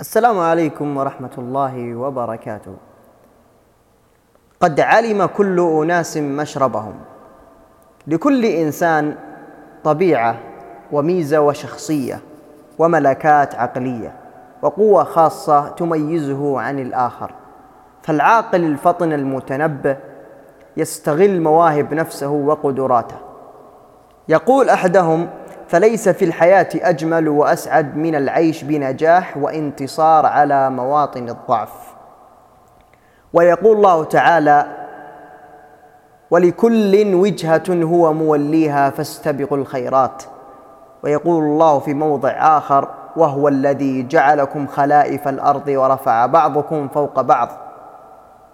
السلام عليكم ورحمة الله وبركاته. قد علم كل أناس مشربهم. لكل إنسان طبيعة وميزة وشخصية وملكات عقلية وقوة خاصة تميزه عن الآخر. فالعاقل الفطن المتنبه يستغل مواهب نفسه وقدراته. يقول أحدهم: فليس في الحياة أجمل وأسعد من العيش بنجاح وانتصار على مواطن الضعف. ويقول الله تعالى ولكل وجهة هو موليها فاستبقوا الخيرات. ويقول الله في موضع آخر وهو الذي جعلكم خلائف الأرض ورفع بعضكم فوق بعض.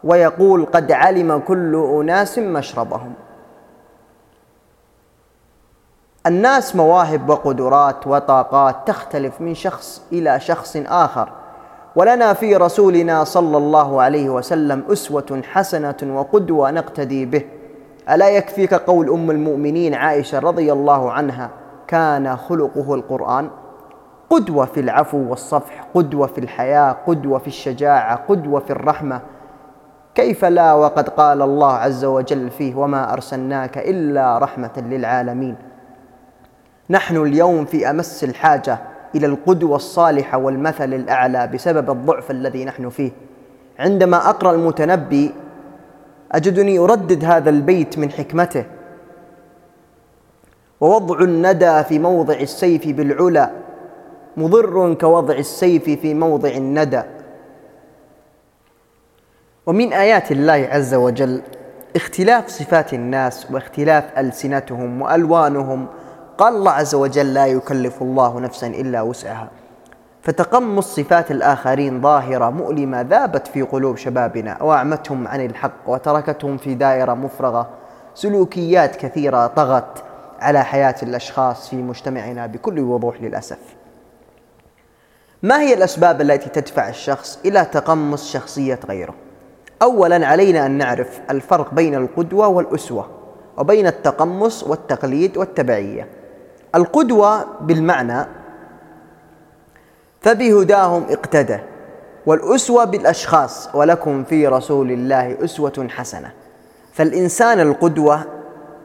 ويقول قد علم كل أناس مشربهم. الناس مواهب وقدرات وطاقات تختلف من شخص إلى شخص آخر. ولنا في رسولنا صلى الله عليه وسلم أسوة حسنة وقدوة نقتدي به. ألا يكفيك قول أم المؤمنين عائشة رضي الله عنها كان خلقه القرآن؟ قدوة في العفو والصفح قدوة في الحياة قدوة في الشجاعة قدوة في الرحمة. كيف لا وقد قال الله عز وجل فيه وما أرسلناك إلا رحمة للعالمين نحن اليوم في أمس الحاجة إلى القدوة الصالحة والمثل الأعلى بسبب الضعف الذي نحن فيه. عندما أقرأ المتنبي أجدني أردد هذا البيت من حكمته. ووضع الندى في موضع السيف بالعلا مضر كوضع السيف في موضع الندى. ومن آيات الله عز وجل اختلاف صفات الناس واختلاف ألسنتهم وألوانهم قال الله عز وجل لا يكلف الله نفسا إلا وسعها فتقمص صفات الآخرين ظاهرة مؤلمة ذابت في قلوب شبابنا وأعمتهم عن الحق وتركتهم في دائرة مفرغة سلوكيات كثيرة طغت على حياة الأشخاص في مجتمعنا بكل وضوح للأسف. ما هي الأسباب التي تدفع الشخص إلى تقمص شخصية غيره؟ اولا علينا أن نعرف الفرق بين القدوة والأسوة وبين التقمص والتقليد والتبعية. القدوة بالمعنى فبهداهم اقتدى والأسوة بالأشخاص ولكم في رسول الله أسوة حسنة. فالإنسان القدوة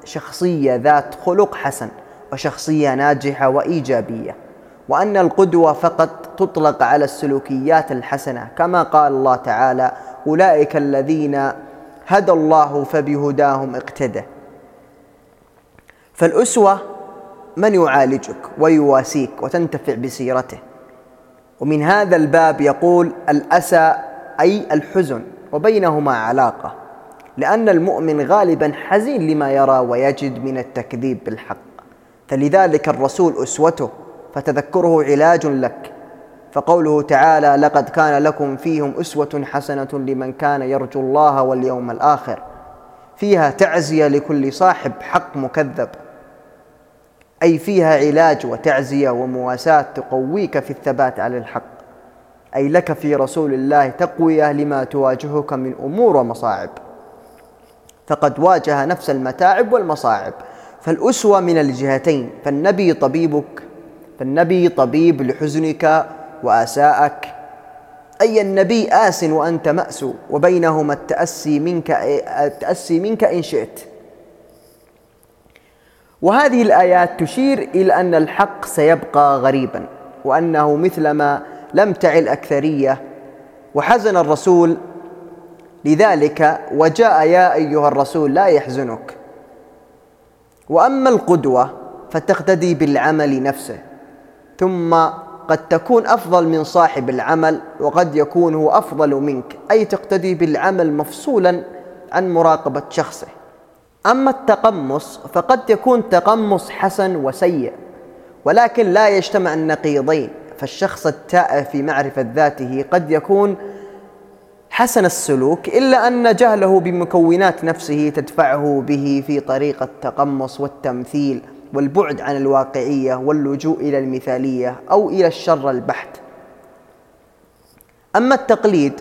شخصية ذات خلق حسن وشخصية ناجحة وإيجابية. وأن القدوة فقط تطلق على السلوكيات الحسنة كما قال الله تعالى أولئك الذين هدى الله فبهداهم اقتدى. فالأسوة من يعالجك ويواسيك وتنتفع بسيرته. ومن هذا الباب يقول الأسى أي الحزن وبينهما علاقة لأن المؤمن غالبا حزين لما يرى ويجد من التكذيب بالحق. فلذلك الرسول أسوته فتذكره علاج لك. فقوله تعالى لقد كان لكم فيهم أسوة حسنة لمن كان يرجو الله واليوم الآخر. فيها تعزية لكل صاحب حق مكذب. أي فيها علاج وتعزية ومواساة تقويك في الثبات على الحق. أي لك في رسول الله تقوية لما تواجهك من أمور ومصاعب. فقد واجه نفس المتاعب والمصاعب. فالأسوة من الجهتين فالنبي طبيبك فالنبي طبيب لحزنك وآساءك. أي النبي آس وأنت مأسو وبينهما التأسي منك التأسي منك إن شئت. وهذه الآيات تشير إلى أن الحق سيبقى غريبا وأنه مثلما لم تعي الأكثرية وحزن الرسول. لذلك وجاء يا أيها الرسول لا يحزنك. وأما القدوة فتقتدي بالعمل نفسه ثم قد تكون أفضل من صاحب العمل وقد يكون هو أفضل منك. أي تقتدي بالعمل مفصولا عن مراقبة شخصه. أما التقمص فقد يكون تقمص حسن وسيء ولكن لا يجتمع النقيضين فالشخص التائه في معرفة ذاته قد يكون حسن السلوك إلا أن جهله بمكونات نفسه تدفعه به في طريق التقمص والتمثيل والبعد عن الواقعية واللجوء إلى المثالية أو إلى الشر البحت. أما التقليد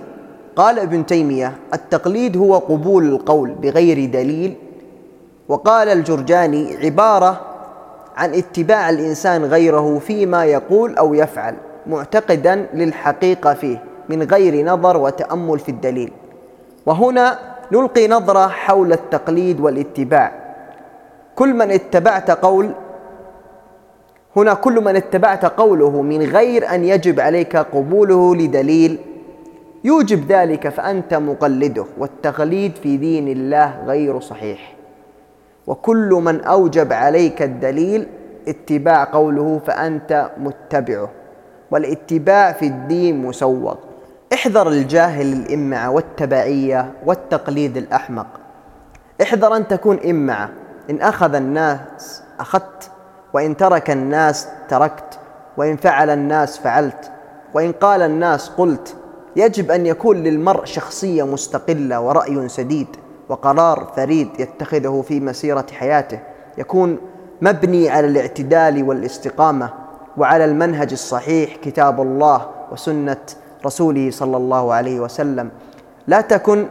قال ابن تيمية التقليد هو قبول القول بغير دليل وقال الجرجاني عبارة عن اتباع الإنسان غيره فيما يقول أو يفعل معتقدا للحقيقة فيه من غير نظر وتأمل في الدليل. وهنا نلقي نظرة حول التقليد والاتباع. كل من اتبعت قول هنا كل من اتبعت قوله من غير أن يجب عليك قبوله لدليل يوجب ذلك فأنت مقلده والتقليد في دين الله غير صحيح. وكل من أوجب عليك الدليل اتباع قوله فأنت متبعه والاتباع في الدين مسوغ. احذر الجاهل الإمعة والتبعية والتقليد الأحمق. احذر أن تكون إمعة إن أخذ الناس أخذت وإن ترك الناس تركت وإن فعل الناس فعلت وإن قال الناس قلت. يجب أن يكون للمرء شخصية مستقلة ورأي سديد. وقرار فريد يتخذه في مسيرة حياته يكون مبني على الاعتدال والاستقامة وعلى المنهج الصحيح كتاب الله وسنة رسوله صلى الله عليه وسلم. لا تكن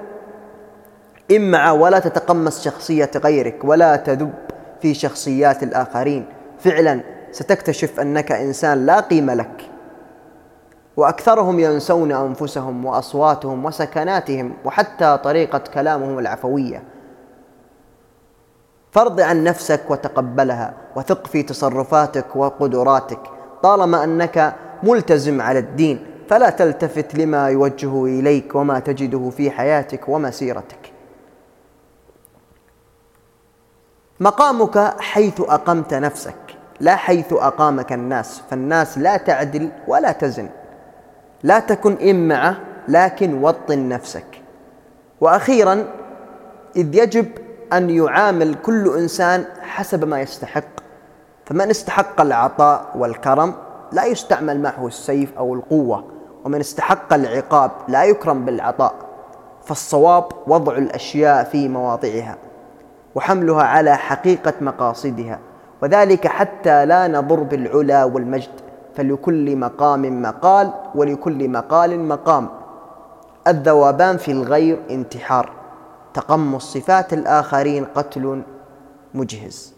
إمعة ولا تتقمص شخصية غيرك ولا تذب في شخصيات الآخرين. فعلا ستكتشف أنك إنسان لا قيمة لك. وأكثرهم ينسون أنفسهم وأصواتهم وسكناتهم وحتى طريقة كلامهم العفوية. فرض عن نفسك وتقبلها وثق في تصرفاتك وقدراتك. طالما أنك ملتزم على الدين فلا تلتفت لما يوجه إليك وما تجده في حياتك ومسيرتك. مقامك حيث أقمت نفسك لا حيث أقامك الناس. فالناس لا تعدل ولا تزن. لا تكن إمعة لكن وطن نفسك. وأخيرا إذ يجب أن يعامل كل إنسان حسب ما يستحق. فمن استحق العطاء والكرم لا يستعمل معه السيف أو القوة. ومن استحق العقاب لا يكرم بالعطاء. فالصواب وضع الأشياء في مواضعها وحملها على حقيقة مقاصدها. وذلك حتى لا نضر بالعلا والمجد. فلكل مقام مقال ولكل مقال مقام. الذوبان في الغير انتحار. تقمص صفات الآخرين قتل مجهز.